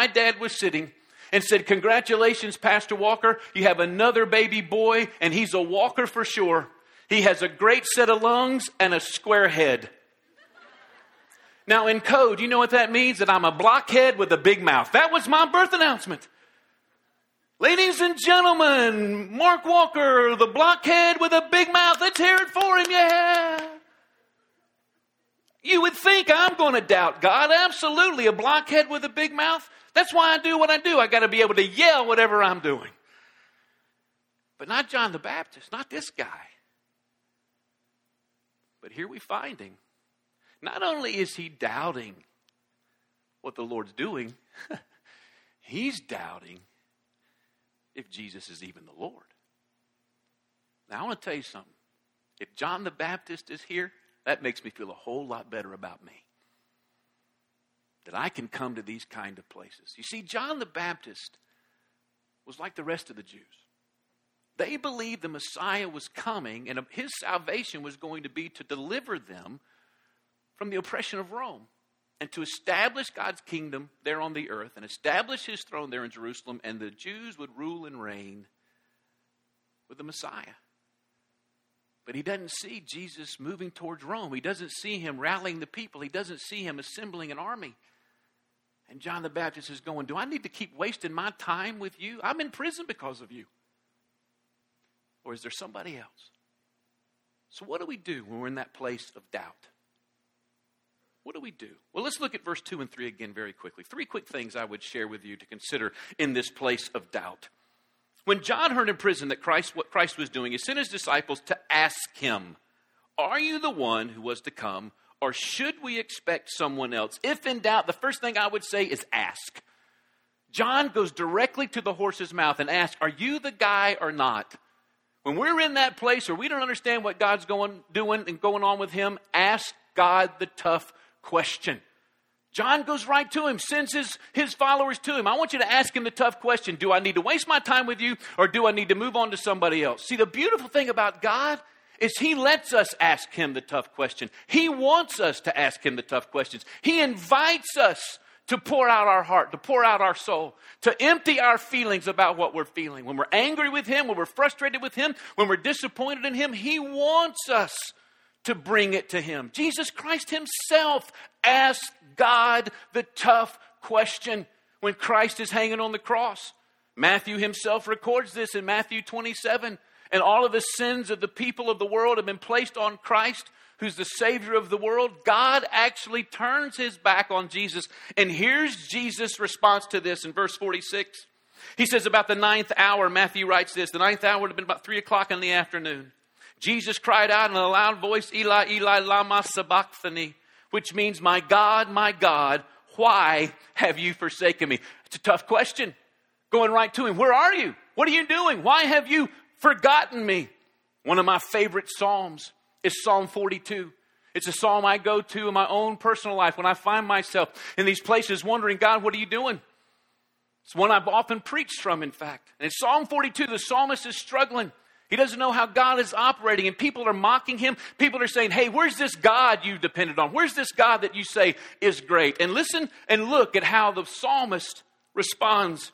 my dad was sitting and said, Congratulations, Pastor Walker. You have another baby boy, and he's a walker for sure. He has a great set of lungs and a square head. Now, in code, you know what that means? That I'm a blockhead with a big mouth. That was my birth announcement. Ladies and gentlemen, Mark Walker, the blockhead with a big mouth. Let's hear it for him, yeah. You would think I'm going to doubt God. Absolutely. A blockhead with a big mouth. That's why I do what I do. I got to be able to yell whatever I'm doing. But not John the Baptist, not this guy. But here we find him. Not only is he doubting what the Lord's doing, he's doubting if Jesus is even the Lord. Now, I want to tell you something. If John the Baptist is here, that makes me feel a whole lot better about me. That I can come to these kind of places. You see, John the Baptist was like the rest of the Jews. They believed the Messiah was coming and his salvation was going to be to deliver them from the oppression of Rome and to establish God's kingdom there on the earth and establish his throne there in Jerusalem, and the Jews would rule and reign with the Messiah. But he doesn't see Jesus moving towards Rome. He doesn't see him rallying the people. He doesn't see him assembling an army. And John the Baptist is going, Do I need to keep wasting my time with you? I'm in prison because of you. Or is there somebody else? So, what do we do when we're in that place of doubt? What do we do? Well, let's look at verse 2 and 3 again very quickly. Three quick things I would share with you to consider in this place of doubt. When John heard in prison that Christ, what Christ was doing, he sent his disciples to ask him, Are you the one who was to come, or should we expect someone else? If in doubt, the first thing I would say is ask. John goes directly to the horse's mouth and asks, Are you the guy or not? When we're in that place or we don't understand what God's going, doing and going on with him, ask God the tough question. John goes right to him, sends his, his followers to him. I want you to ask him the tough question Do I need to waste my time with you or do I need to move on to somebody else? See, the beautiful thing about God is he lets us ask him the tough question. He wants us to ask him the tough questions. He invites us to pour out our heart, to pour out our soul, to empty our feelings about what we're feeling. When we're angry with him, when we're frustrated with him, when we're disappointed in him, he wants us to bring it to Him. Jesus Christ Himself asked God the tough question when Christ is hanging on the cross. Matthew himself records this in Matthew 27. And all of the sins of the people of the world have been placed on Christ, who's the Savior of the world. God actually turns his back on Jesus. And here's Jesus' response to this in verse 46. He says, About the ninth hour, Matthew writes this the ninth hour would have been about three o'clock in the afternoon. Jesus cried out in a loud voice, Eli, Eli, lama sabachthani, which means, My God, my God, why have you forsaken me? It's a tough question. Going right to him, Where are you? What are you doing? Why have you forgotten me? One of my favorite Psalms is Psalm 42. It's a psalm I go to in my own personal life when I find myself in these places wondering, God, what are you doing? It's one I've often preached from, in fact. And in Psalm 42, the psalmist is struggling. He doesn't know how God is operating, and people are mocking him. People are saying, Hey, where's this God you depended on? Where's this God that you say is great? And listen and look at how the psalmist responds.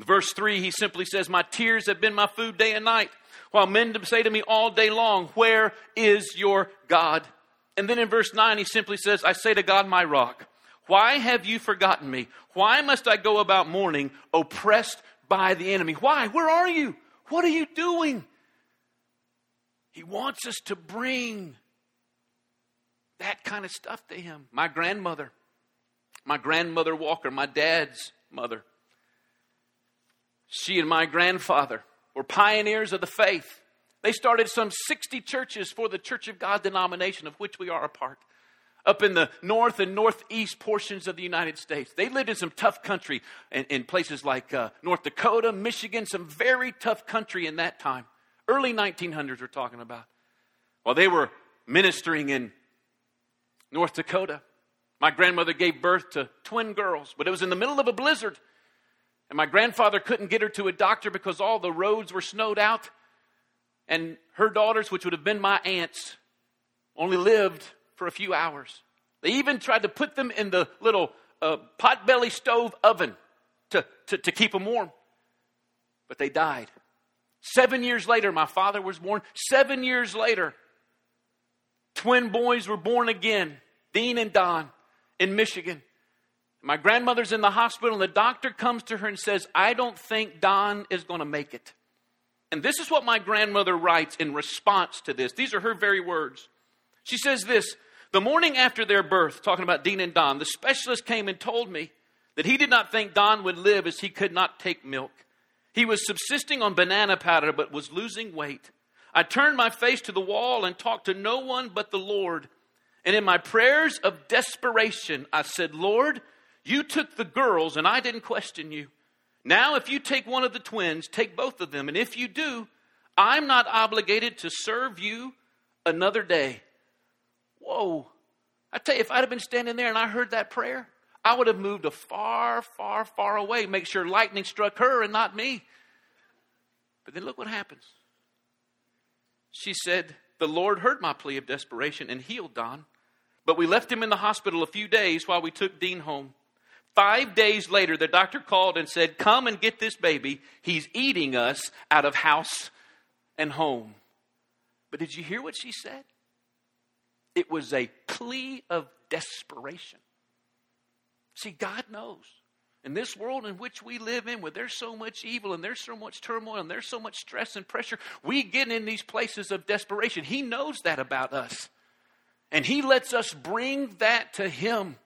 In verse 3, he simply says, My tears have been my food day and night, while men say to me all day long, Where is your God? And then in verse 9, he simply says, I say to God, my rock, why have you forgotten me? Why must I go about mourning, oppressed by the enemy? Why? Where are you? What are you doing? He wants us to bring that kind of stuff to Him. My grandmother, my grandmother Walker, my dad's mother, she and my grandfather were pioneers of the faith. They started some 60 churches for the Church of God denomination, of which we are a part, up in the north and northeast portions of the United States. They lived in some tough country in, in places like uh, North Dakota, Michigan, some very tough country in that time. Early 1900s, we're talking about. While they were ministering in North Dakota, my grandmother gave birth to twin girls, but it was in the middle of a blizzard. And my grandfather couldn't get her to a doctor because all the roads were snowed out. And her daughters, which would have been my aunts, only lived for a few hours. They even tried to put them in the little uh, potbelly stove oven to, to, to keep them warm. But they died. Seven years later, my father was born. Seven years later, twin boys were born again Dean and Don in Michigan. My grandmother's in the hospital, and the doctor comes to her and says, I don't think Don is going to make it. And this is what my grandmother writes in response to this. These are her very words. She says this The morning after their birth, talking about Dean and Don, the specialist came and told me that he did not think Don would live as he could not take milk. He was subsisting on banana powder but was losing weight. I turned my face to the wall and talked to no one but the Lord. And in my prayers of desperation, I said, Lord, you took the girls and I didn't question you. Now, if you take one of the twins, take both of them. And if you do, I'm not obligated to serve you another day. Whoa. I tell you, if I'd have been standing there and I heard that prayer, I would have moved a far, far, far away, make sure lightning struck her and not me. But then look what happens. She said, The Lord heard my plea of desperation and healed Don. But we left him in the hospital a few days while we took Dean home. Five days later, the doctor called and said, Come and get this baby. He's eating us out of house and home. But did you hear what she said? It was a plea of desperation. See, God knows. In this world in which we live in, where there's so much evil and there's so much turmoil and there's so much stress and pressure, we get in these places of desperation. He knows that about us. And He lets us bring that to Him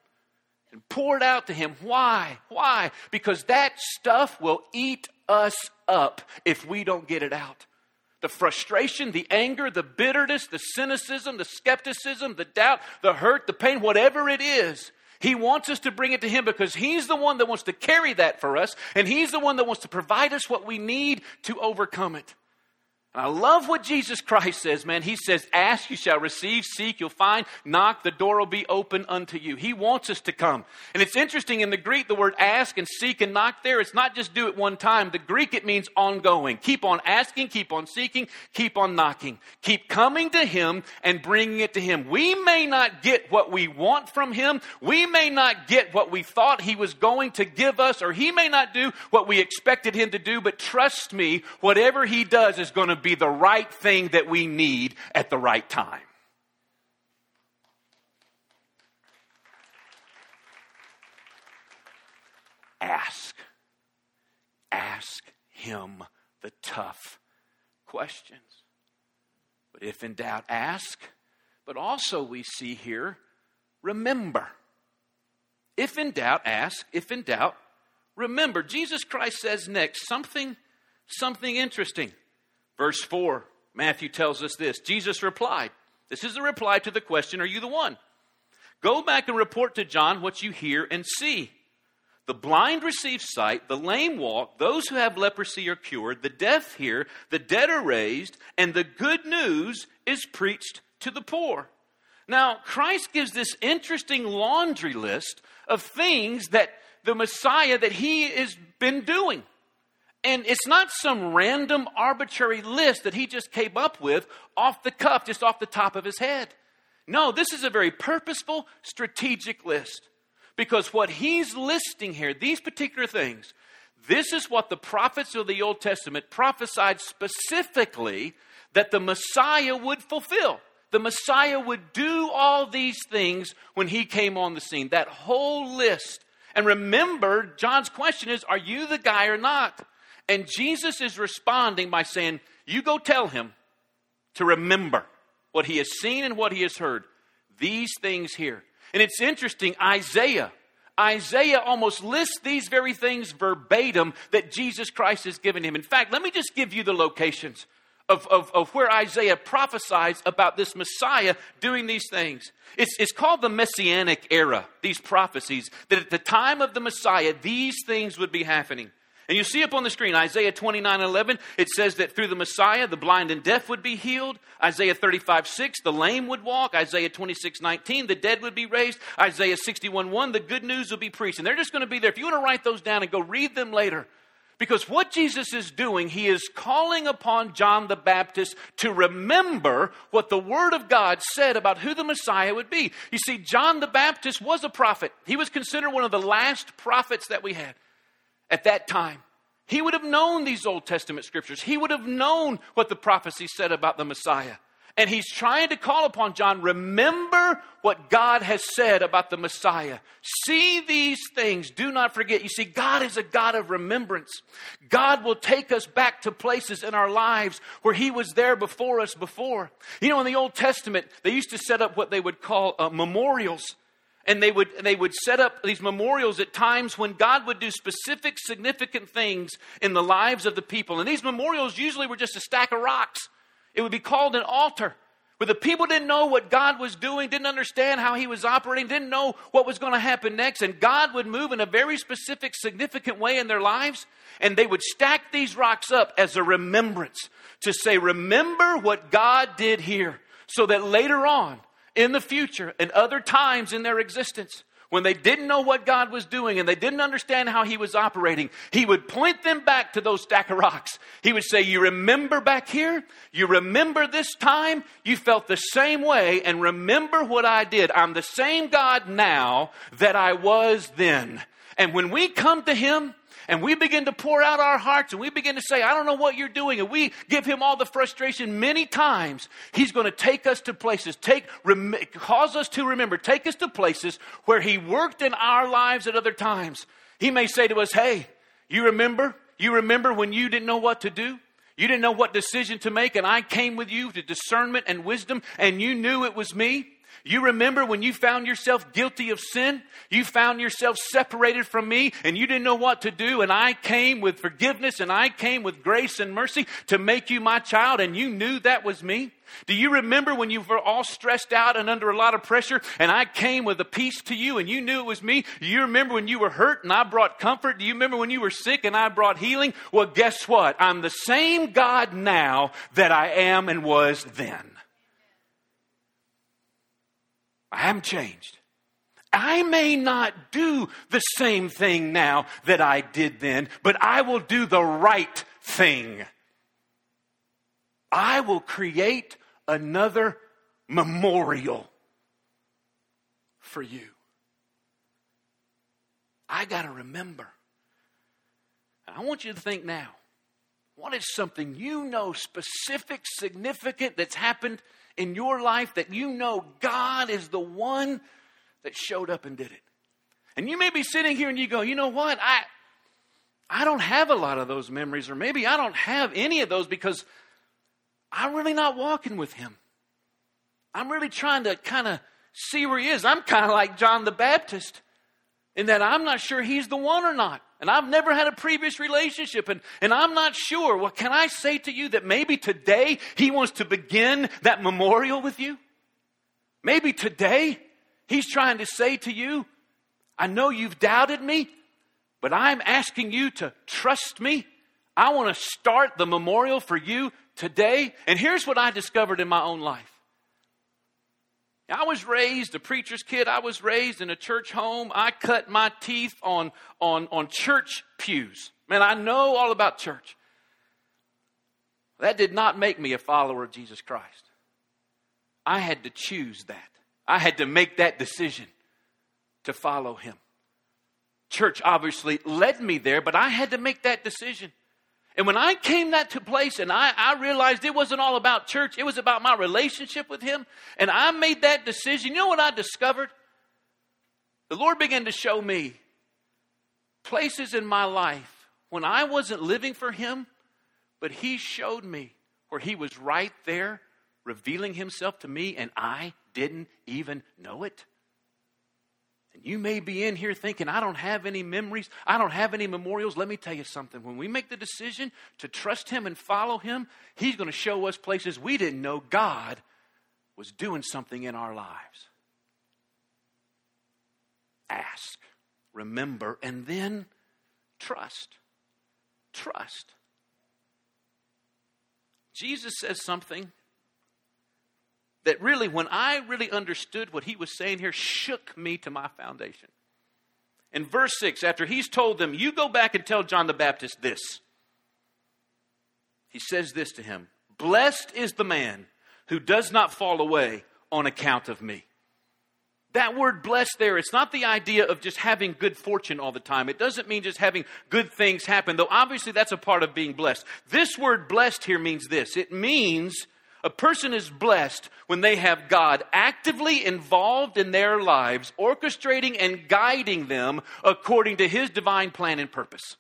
and pour it out to Him. Why? Why? Because that stuff will eat us up if we don't get it out. The frustration, the anger, the bitterness, the cynicism, the skepticism, the doubt, the hurt, the pain, whatever it is, he wants us to bring it to Him because He's the one that wants to carry that for us, and He's the one that wants to provide us what we need to overcome it. I love what Jesus Christ says, man. He says, Ask, you shall receive, seek, you'll find, knock, the door will be open unto you. He wants us to come. And it's interesting in the Greek, the word ask and seek and knock there, it's not just do it one time. The Greek, it means ongoing. Keep on asking, keep on seeking, keep on knocking. Keep coming to Him and bringing it to Him. We may not get what we want from Him. We may not get what we thought He was going to give us, or He may not do what we expected Him to do, but trust me, whatever He does is going to be the right thing that we need at the right time. Ask. Ask him the tough questions. But if in doubt, ask. But also, we see here, remember. If in doubt, ask. If in doubt, remember. Jesus Christ says next something, something interesting. Verse 4, Matthew tells us this Jesus replied, This is the reply to the question, Are you the one? Go back and report to John what you hear and see. The blind receive sight, the lame walk, those who have leprosy are cured, the deaf hear, the dead are raised, and the good news is preached to the poor. Now, Christ gives this interesting laundry list of things that the Messiah that he has been doing. And it's not some random arbitrary list that he just came up with off the cuff, just off the top of his head. No, this is a very purposeful, strategic list. Because what he's listing here, these particular things, this is what the prophets of the Old Testament prophesied specifically that the Messiah would fulfill. The Messiah would do all these things when he came on the scene. That whole list. And remember, John's question is Are you the guy or not? And Jesus is responding by saying, You go tell him to remember what he has seen and what he has heard. These things here. And it's interesting, Isaiah. Isaiah almost lists these very things verbatim that Jesus Christ has given him. In fact, let me just give you the locations of, of, of where Isaiah prophesies about this Messiah doing these things. It's, it's called the Messianic era, these prophecies, that at the time of the Messiah, these things would be happening. And you see up on the screen, Isaiah 29 11, it says that through the Messiah, the blind and deaf would be healed. Isaiah 35 6, the lame would walk. Isaiah 26 19, the dead would be raised. Isaiah 61 1, the good news would be preached. And they're just going to be there. If you want to write those down and go read them later, because what Jesus is doing, he is calling upon John the Baptist to remember what the Word of God said about who the Messiah would be. You see, John the Baptist was a prophet, he was considered one of the last prophets that we had. At that time. He would have known these Old Testament scriptures. He would have known what the prophecy said about the Messiah. And he's trying to call upon John, remember what God has said about the Messiah. See these things. Do not forget. You see, God is a God of remembrance. God will take us back to places in our lives where he was there before us before. You know, in the Old Testament, they used to set up what they would call uh, memorials. And they would, they would set up these memorials at times when God would do specific, significant things in the lives of the people. And these memorials usually were just a stack of rocks. It would be called an altar. Where the people didn't know what God was doing, didn't understand how He was operating, didn't know what was going to happen next, and God would move in a very specific, significant way in their lives, and they would stack these rocks up as a remembrance to say, Remember what God did here, so that later on, in the future, and other times in their existence, when they didn't know what God was doing and they didn't understand how He was operating, He would point them back to those stack of rocks. He would say, You remember back here? You remember this time? You felt the same way, and remember what I did. I'm the same God now that I was then. And when we come to Him, and we begin to pour out our hearts and we begin to say, I don't know what you're doing, and we give him all the frustration many times, he's going to take us to places, take, rem- cause us to remember, take us to places where he worked in our lives at other times. He may say to us, Hey, you remember? You remember when you didn't know what to do? You didn't know what decision to make, and I came with you to discernment and wisdom, and you knew it was me? You remember when you found yourself guilty of sin? You found yourself separated from me and you didn't know what to do. And I came with forgiveness and I came with grace and mercy to make you my child. And you knew that was me. Do you remember when you were all stressed out and under a lot of pressure and I came with a peace to you and you knew it was me? Do you remember when you were hurt and I brought comfort? Do you remember when you were sick and I brought healing? Well, guess what? I'm the same God now that I am and was then. I haven't changed. I may not do the same thing now that I did then, but I will do the right thing. I will create another memorial for you. I got to remember. I want you to think now what is something you know specific, significant that's happened in your life that you know God is the one that showed up and did it. And you may be sitting here and you go, you know what? I I don't have a lot of those memories, or maybe I don't have any of those because I'm really not walking with him. I'm really trying to kind of see where he is. I'm kind of like John the Baptist in that I'm not sure he's the one or not. And I've never had a previous relationship, and, and I'm not sure. Well, can I say to you that maybe today he wants to begin that memorial with you? Maybe today he's trying to say to you, I know you've doubted me, but I'm asking you to trust me. I want to start the memorial for you today. And here's what I discovered in my own life was raised a preacher's kid. I was raised in a church home. I cut my teeth on, on, on church pews. Man, I know all about church. That did not make me a follower of Jesus Christ. I had to choose that. I had to make that decision to follow him. Church obviously led me there, but I had to make that decision. And when I came that to place and I, I realized it wasn't all about church, it was about my relationship with Him, and I made that decision, you know what I discovered? The Lord began to show me places in my life when I wasn't living for Him, but He showed me where He was right there revealing Himself to me, and I didn't even know it. And you may be in here thinking, I don't have any memories, I don't have any memorials. Let me tell you something. When we make the decision to trust Him and follow Him, He's going to show us places we didn't know God was doing something in our lives. Ask, remember, and then trust. Trust. Jesus says something that really, when I really understood what he was saying here, shook me to my foundation. In verse 6, after he's told them, You go back and tell John the Baptist this, he says this to him Blessed is the man who does not fall away on account of me. That word blessed there, it's not the idea of just having good fortune all the time. It doesn't mean just having good things happen, though obviously that's a part of being blessed. This word blessed here means this it means a person is blessed when they have God actively involved in their lives, orchestrating and guiding them according to his divine plan and purpose.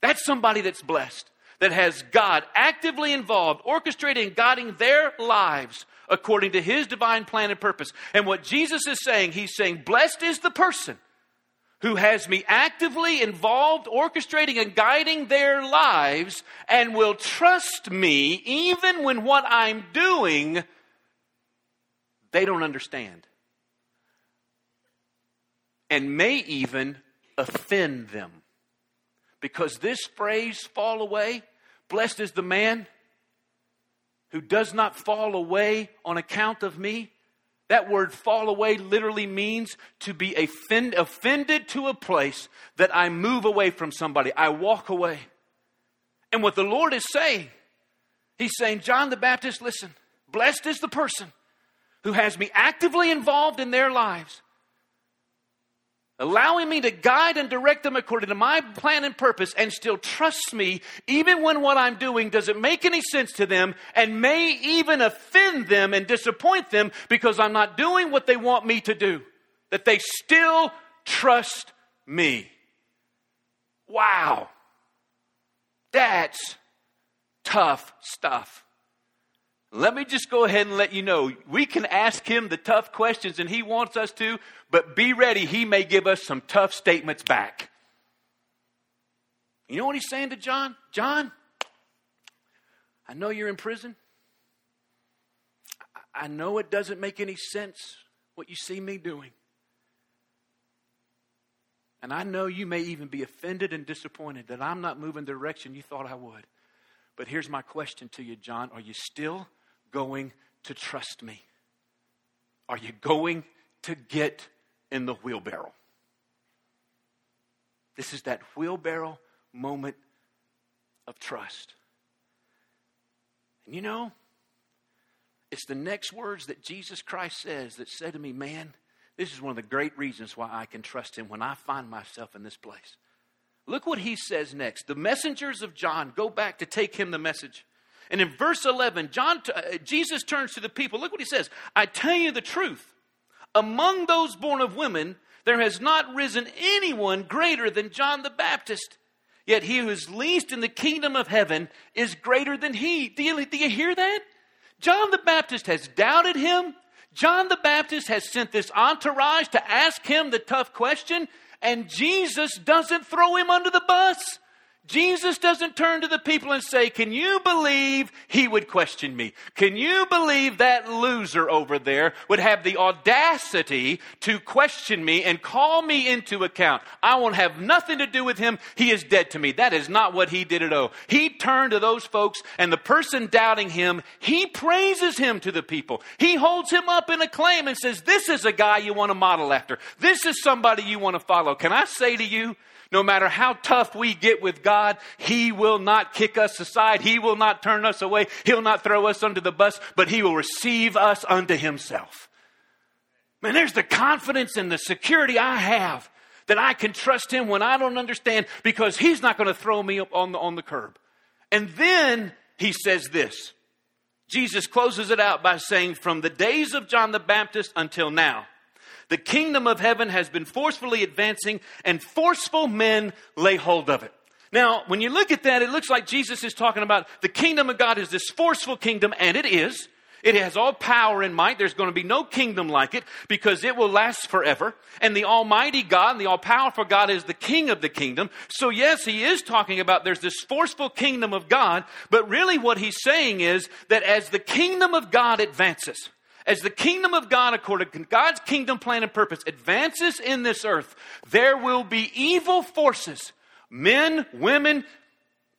That's somebody that's blessed, that has God actively involved, orchestrating and guiding their lives according to his divine plan and purpose. And what Jesus is saying, he's saying, blessed is the person who has me actively involved, orchestrating and guiding their lives, and will trust me even when what I'm doing they don't understand. And may even offend them. Because this phrase, fall away, blessed is the man who does not fall away on account of me. That word fall away literally means to be offend, offended to a place that I move away from somebody. I walk away. And what the Lord is saying, He's saying, John the Baptist, listen, blessed is the person who has me actively involved in their lives allowing me to guide and direct them according to my plan and purpose, and still trusts me even when what I'm doing doesn't make any sense to them and may even offend them and disappoint them because I'm not doing what they want me to do. That they still trust me. Wow. That's tough stuff. Let me just go ahead and let you know we can ask him the tough questions and he wants us to, but be ready. He may give us some tough statements back. You know what he's saying to John? John, I know you're in prison. I know it doesn't make any sense what you see me doing. And I know you may even be offended and disappointed that I'm not moving the direction you thought I would. But here's my question to you, John. Are you still going to trust me? Are you going to get in the wheelbarrow? This is that wheelbarrow moment of trust. And you know, it's the next words that Jesus Christ says that said to me, man, this is one of the great reasons why I can trust him when I find myself in this place. Look what he says next. The messengers of John go back to take him the message. And in verse 11, John, uh, Jesus turns to the people. Look what he says I tell you the truth. Among those born of women, there has not risen anyone greater than John the Baptist. Yet he who is least in the kingdom of heaven is greater than he. Do you, do you hear that? John the Baptist has doubted him. John the Baptist has sent this entourage to ask him the tough question, and Jesus doesn't throw him under the bus. Jesus doesn't turn to the people and say, Can you believe he would question me? Can you believe that loser over there would have the audacity to question me and call me into account? I won't have nothing to do with him. He is dead to me. That is not what he did at all. He turned to those folks and the person doubting him, he praises him to the people. He holds him up in acclaim and says, This is a guy you want to model after. This is somebody you want to follow. Can I say to you, no matter how tough we get with God, He will not kick us aside. He will not turn us away. He'll not throw us under the bus, but He will receive us unto Himself. Man, there's the confidence and the security I have that I can trust Him when I don't understand because He's not going to throw me up on the, on the curb. And then He says this. Jesus closes it out by saying, From the days of John the Baptist until now, the kingdom of heaven has been forcefully advancing, and forceful men lay hold of it. Now, when you look at that, it looks like Jesus is talking about the kingdom of God is this forceful kingdom, and it is. It has all power and might. There's going to be no kingdom like it because it will last forever. And the Almighty God and the all powerful God is the King of the kingdom. So, yes, he is talking about there's this forceful kingdom of God, but really what he's saying is that as the kingdom of God advances, as the kingdom of God, according to God's kingdom plan and purpose, advances in this earth, there will be evil forces, men, women,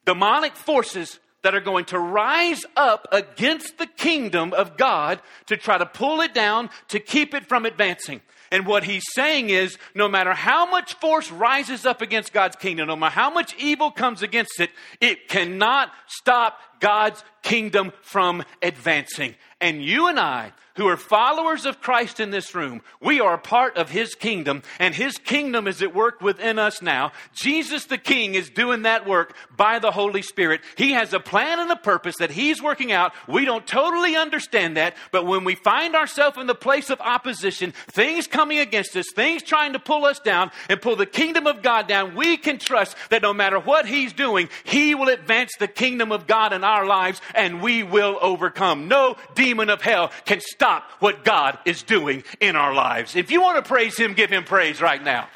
demonic forces that are going to rise up against the kingdom of God to try to pull it down, to keep it from advancing. And what he's saying is no matter how much force rises up against God's kingdom, no matter how much evil comes against it, it cannot stop God's kingdom from advancing. And you and I, who are followers of Christ in this room, we are part of His kingdom, and His kingdom is at work within us now. Jesus the King is doing that work by the Holy Spirit. He has a plan and a purpose that He's working out. We don't totally understand that, but when we find ourselves in the place of opposition, things coming against us, things trying to pull us down and pull the kingdom of God down, we can trust that no matter what He's doing, He will advance the kingdom of God in our lives, and we will overcome. No demon of hell can stop what God is doing in our lives. If you want to praise Him, give Him praise right now.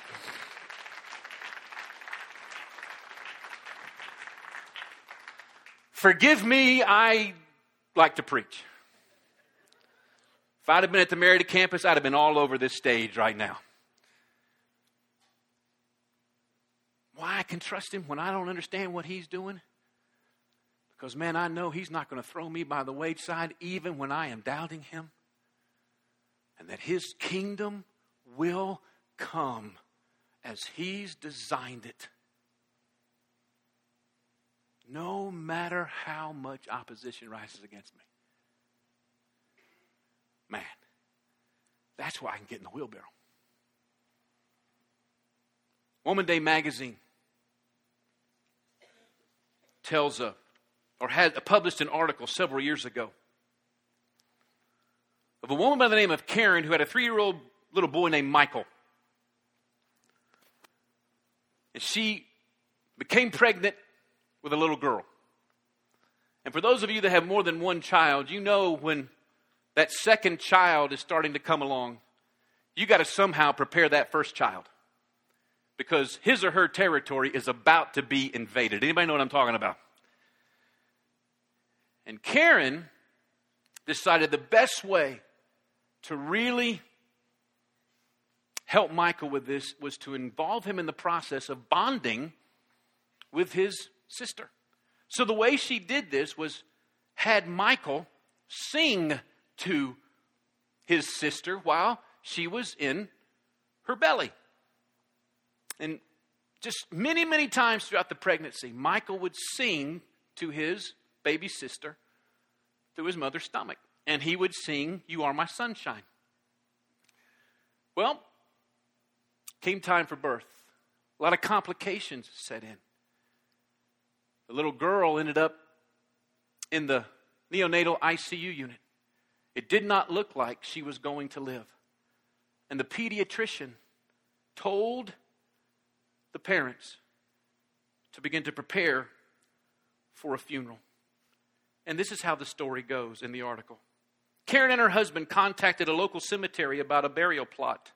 Forgive me, I like to preach. If I'd have been at the Merida campus, I'd have been all over this stage right now. Why I can trust him when I don't understand what he's doing? Because, man, I know He's not going to throw me by the wayside even when I am doubting Him. And that His kingdom will come as He's designed it. No matter how much opposition rises against me. Man, that's why I can get in the wheelbarrow. Woman Day magazine tells a or had published an article several years ago of a woman by the name of Karen who had a three year old little boy named Michael. And she became pregnant with a little girl. And for those of you that have more than one child, you know when that second child is starting to come along, you got to somehow prepare that first child because his or her territory is about to be invaded. Anybody know what I'm talking about? And Karen decided the best way to really help Michael with this was to involve him in the process of bonding with his sister. So the way she did this was had Michael sing to his sister while she was in her belly. And just many, many times throughout the pregnancy, Michael would sing to his baby sister through his mother's stomach. And he would sing, You Are My Sunshine. Well, came time for birth. A lot of complications set in. The little girl ended up in the neonatal ICU unit. It did not look like she was going to live. And the pediatrician told the parents to begin to prepare for a funeral. And this is how the story goes in the article. Karen and her husband contacted a local cemetery about a burial plot.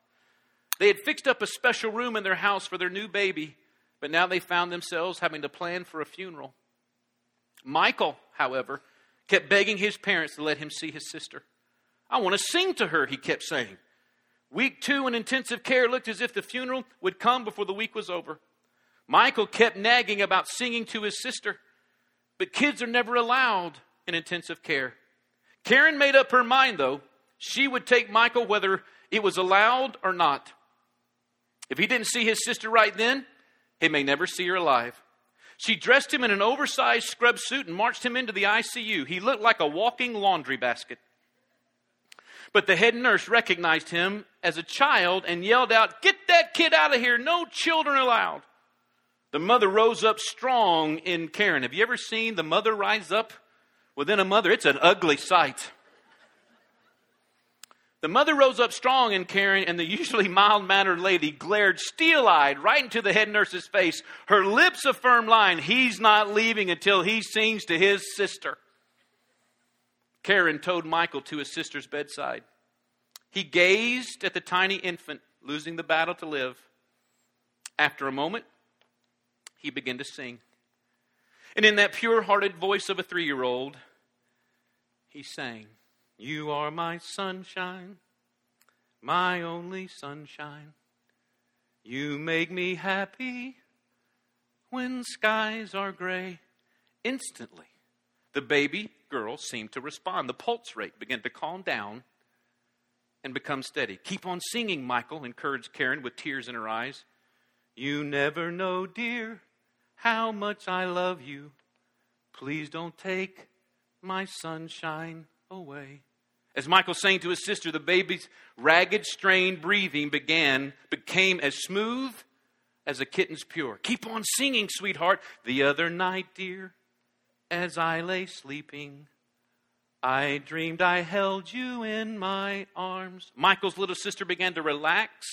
They had fixed up a special room in their house for their new baby, but now they found themselves having to plan for a funeral. Michael, however, kept begging his parents to let him see his sister. I want to sing to her, he kept saying. Week two in intensive care looked as if the funeral would come before the week was over. Michael kept nagging about singing to his sister. But kids are never allowed in intensive care. Karen made up her mind, though, she would take Michael whether it was allowed or not. If he didn't see his sister right then, he may never see her alive. She dressed him in an oversized scrub suit and marched him into the ICU. He looked like a walking laundry basket. But the head nurse recognized him as a child and yelled out, Get that kid out of here! No children allowed. The mother rose up strong in Karen. Have you ever seen the mother rise up within a mother? It's an ugly sight. The mother rose up strong in Karen, and the usually mild mannered lady glared steel eyed right into the head nurse's face, her lips a firm line. He's not leaving until he sings to his sister. Karen towed Michael to his sister's bedside. He gazed at the tiny infant losing the battle to live. After a moment, he began to sing. And in that pure hearted voice of a three year old, he sang, You are my sunshine, my only sunshine. You make me happy when skies are gray. Instantly, the baby girl seemed to respond. The pulse rate began to calm down and become steady. Keep on singing, Michael encouraged Karen with tears in her eyes. You never know, dear, how much I love you. Please don't take my sunshine away. As Michael sang to his sister, the baby's ragged, strained breathing began, became as smooth as a kitten's pure. Keep on singing, sweetheart. The other night, dear, as I lay sleeping, I dreamed I held you in my arms. Michael's little sister began to relax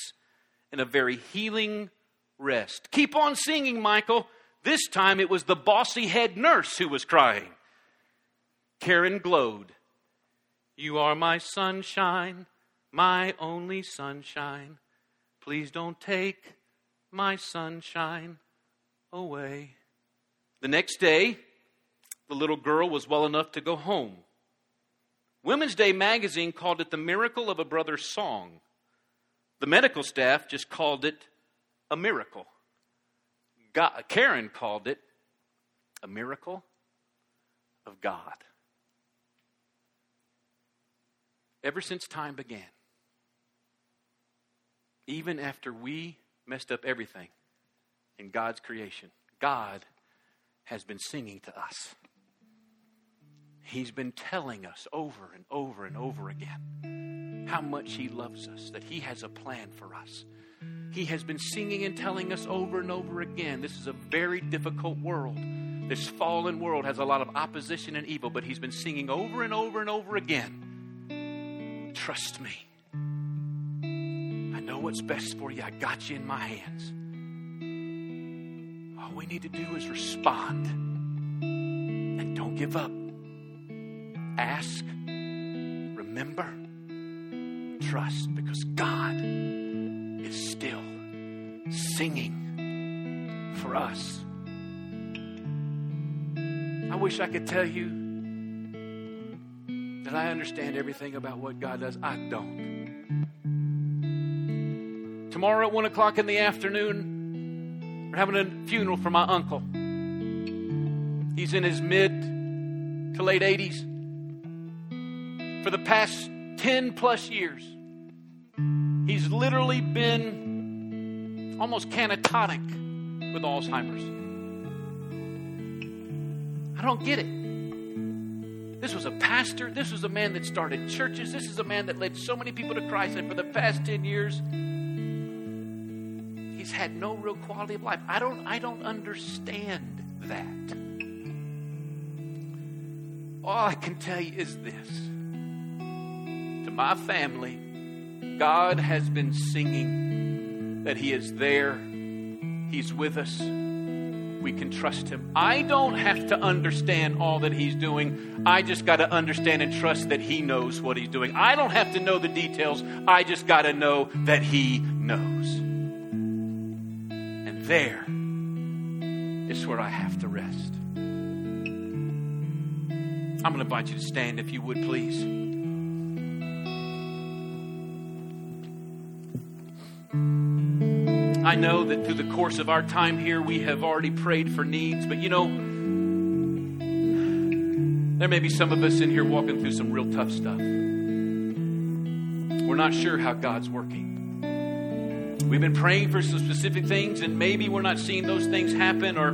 in a very healing rest. Keep on singing, Michael. This time it was the bossy head nurse who was crying. Karen glowed. You are my sunshine, my only sunshine. Please don't take my sunshine away. The next day, the little girl was well enough to go home. Women's Day magazine called it the miracle of a brother's song. The medical staff just called it a miracle. God, Karen called it a miracle of God. Ever since time began, even after we messed up everything in God's creation, God has been singing to us. He's been telling us over and over and over again how much He loves us, that He has a plan for us. He has been singing and telling us over and over again this is a very difficult world. This fallen world has a lot of opposition and evil, but He's been singing over and over and over again Trust me. I know what's best for you. I got you in my hands. All we need to do is respond and don't give up ask, remember, trust, because God is still singing for us. I wish I could tell you that I understand everything about what God does. I don't. Tomorrow at 1 o'clock in the afternoon, we're having a funeral for my uncle. He's in his mid to late 80s for the past 10 plus years. He's literally been almost catatonic with Alzheimer's. I don't get it. This was a pastor. This was a man that started churches. This is a man that led so many people to Christ. And for the past 10 years, he's had no real quality of life. I don't, I don't understand that. All I can tell you is this to my family, God has been singing that He is there, He's with us. We can trust Him. I don't have to understand all that He's doing. I just got to understand and trust that He knows what He's doing. I don't have to know the details. I just got to know that He knows. And there is where I have to rest. I'm going to invite you to stand if you would, please. I know that through the course of our time here, we have already prayed for needs, but you know, there may be some of us in here walking through some real tough stuff. We're not sure how God's working. We've been praying for some specific things, and maybe we're not seeing those things happen, or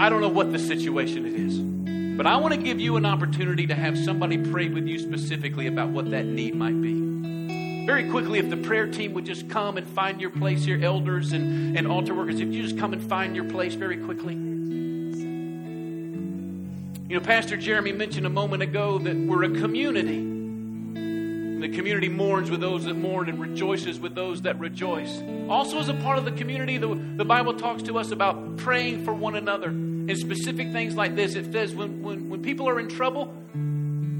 I don't know what the situation it is. But I want to give you an opportunity to have somebody pray with you specifically about what that need might be. Very quickly, if the prayer team would just come and find your place here, elders and, and altar workers, if you just come and find your place very quickly. You know, Pastor Jeremy mentioned a moment ago that we're a community. The community mourns with those that mourn and rejoices with those that rejoice. Also, as a part of the community, the, the Bible talks to us about praying for one another. And specific things like this, it says when, when, when people are in trouble,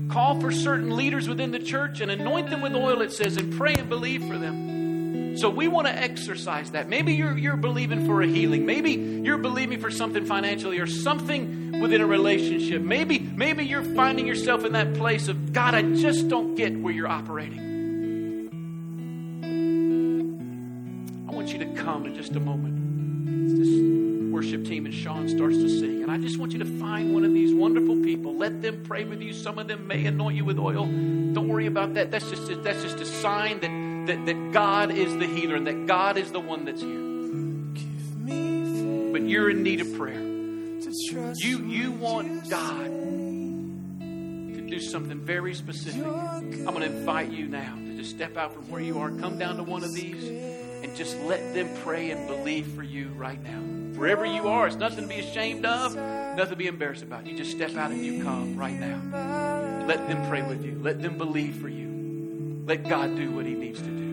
Call for certain leaders within the church and anoint them with oil, it says, and pray and believe for them. So we want to exercise that. Maybe you're, you're believing for a healing. Maybe you're believing for something financially or something within a relationship. Maybe, maybe you're finding yourself in that place of, God, I just don't get where you're operating. I want you to come in just a moment worship team and Sean starts to sing. And I just want you to find one of these wonderful people. Let them pray with you. Some of them may anoint you with oil. Don't worry about that. That's just a, that's just a sign that, that, that God is the healer and that God is the one that's here. But you're in need of prayer. You, you want God to do something very specific, I'm going to invite you now to just step out from where you are, come down to one of these, and just let them pray and believe for you right now. Wherever you are, it's nothing to be ashamed of, nothing to be embarrassed about. You just step out and you come right now. Let them pray with you, let them believe for you. Let God do what He needs to do.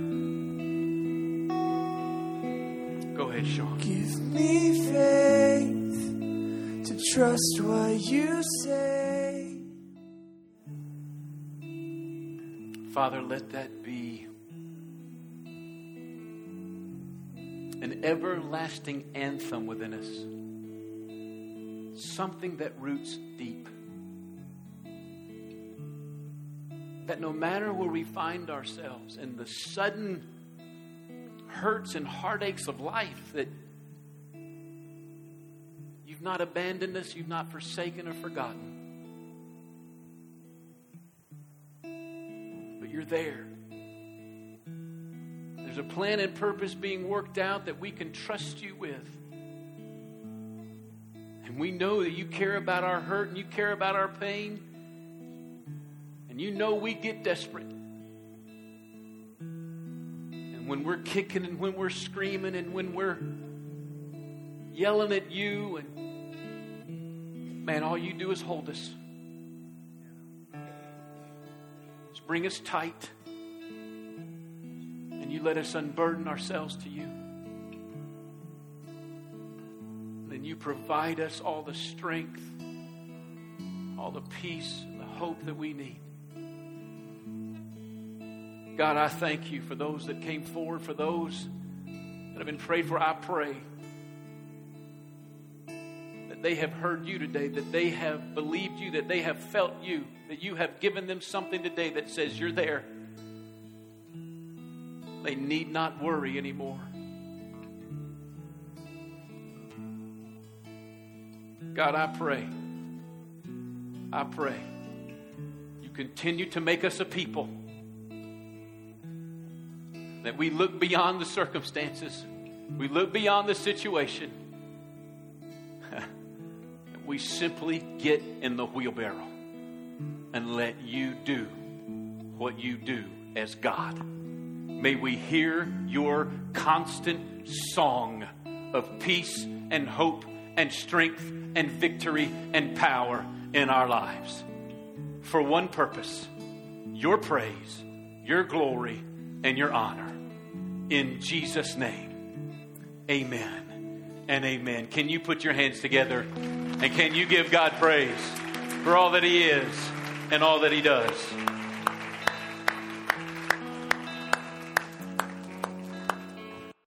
Go ahead, Sean. Give me faith to trust what you say. Father, let that be an everlasting anthem within us. Something that roots deep. That no matter where we find ourselves in the sudden hurts and heartaches of life, that you've not abandoned us, you've not forsaken or forgotten. But you're there. There's a plan and purpose being worked out that we can trust you with. And we know that you care about our hurt and you care about our pain. And you know we get desperate. And when we're kicking and when we're screaming and when we're yelling at you and man, all you do is hold us. Just bring us tight. You let us unburden ourselves to you. Then you provide us all the strength, all the peace, and the hope that we need. God, I thank you for those that came forward, for those that have been prayed for. I pray that they have heard you today, that they have believed you, that they have felt you, that you have given them something today that says you're there. They need not worry anymore. God, I pray, I pray, you continue to make us a people that we look beyond the circumstances, we look beyond the situation, we simply get in the wheelbarrow and let you do what you do as God. May we hear your constant song of peace and hope and strength and victory and power in our lives. For one purpose your praise, your glory, and your honor. In Jesus' name, amen and amen. Can you put your hands together and can you give God praise for all that He is and all that He does?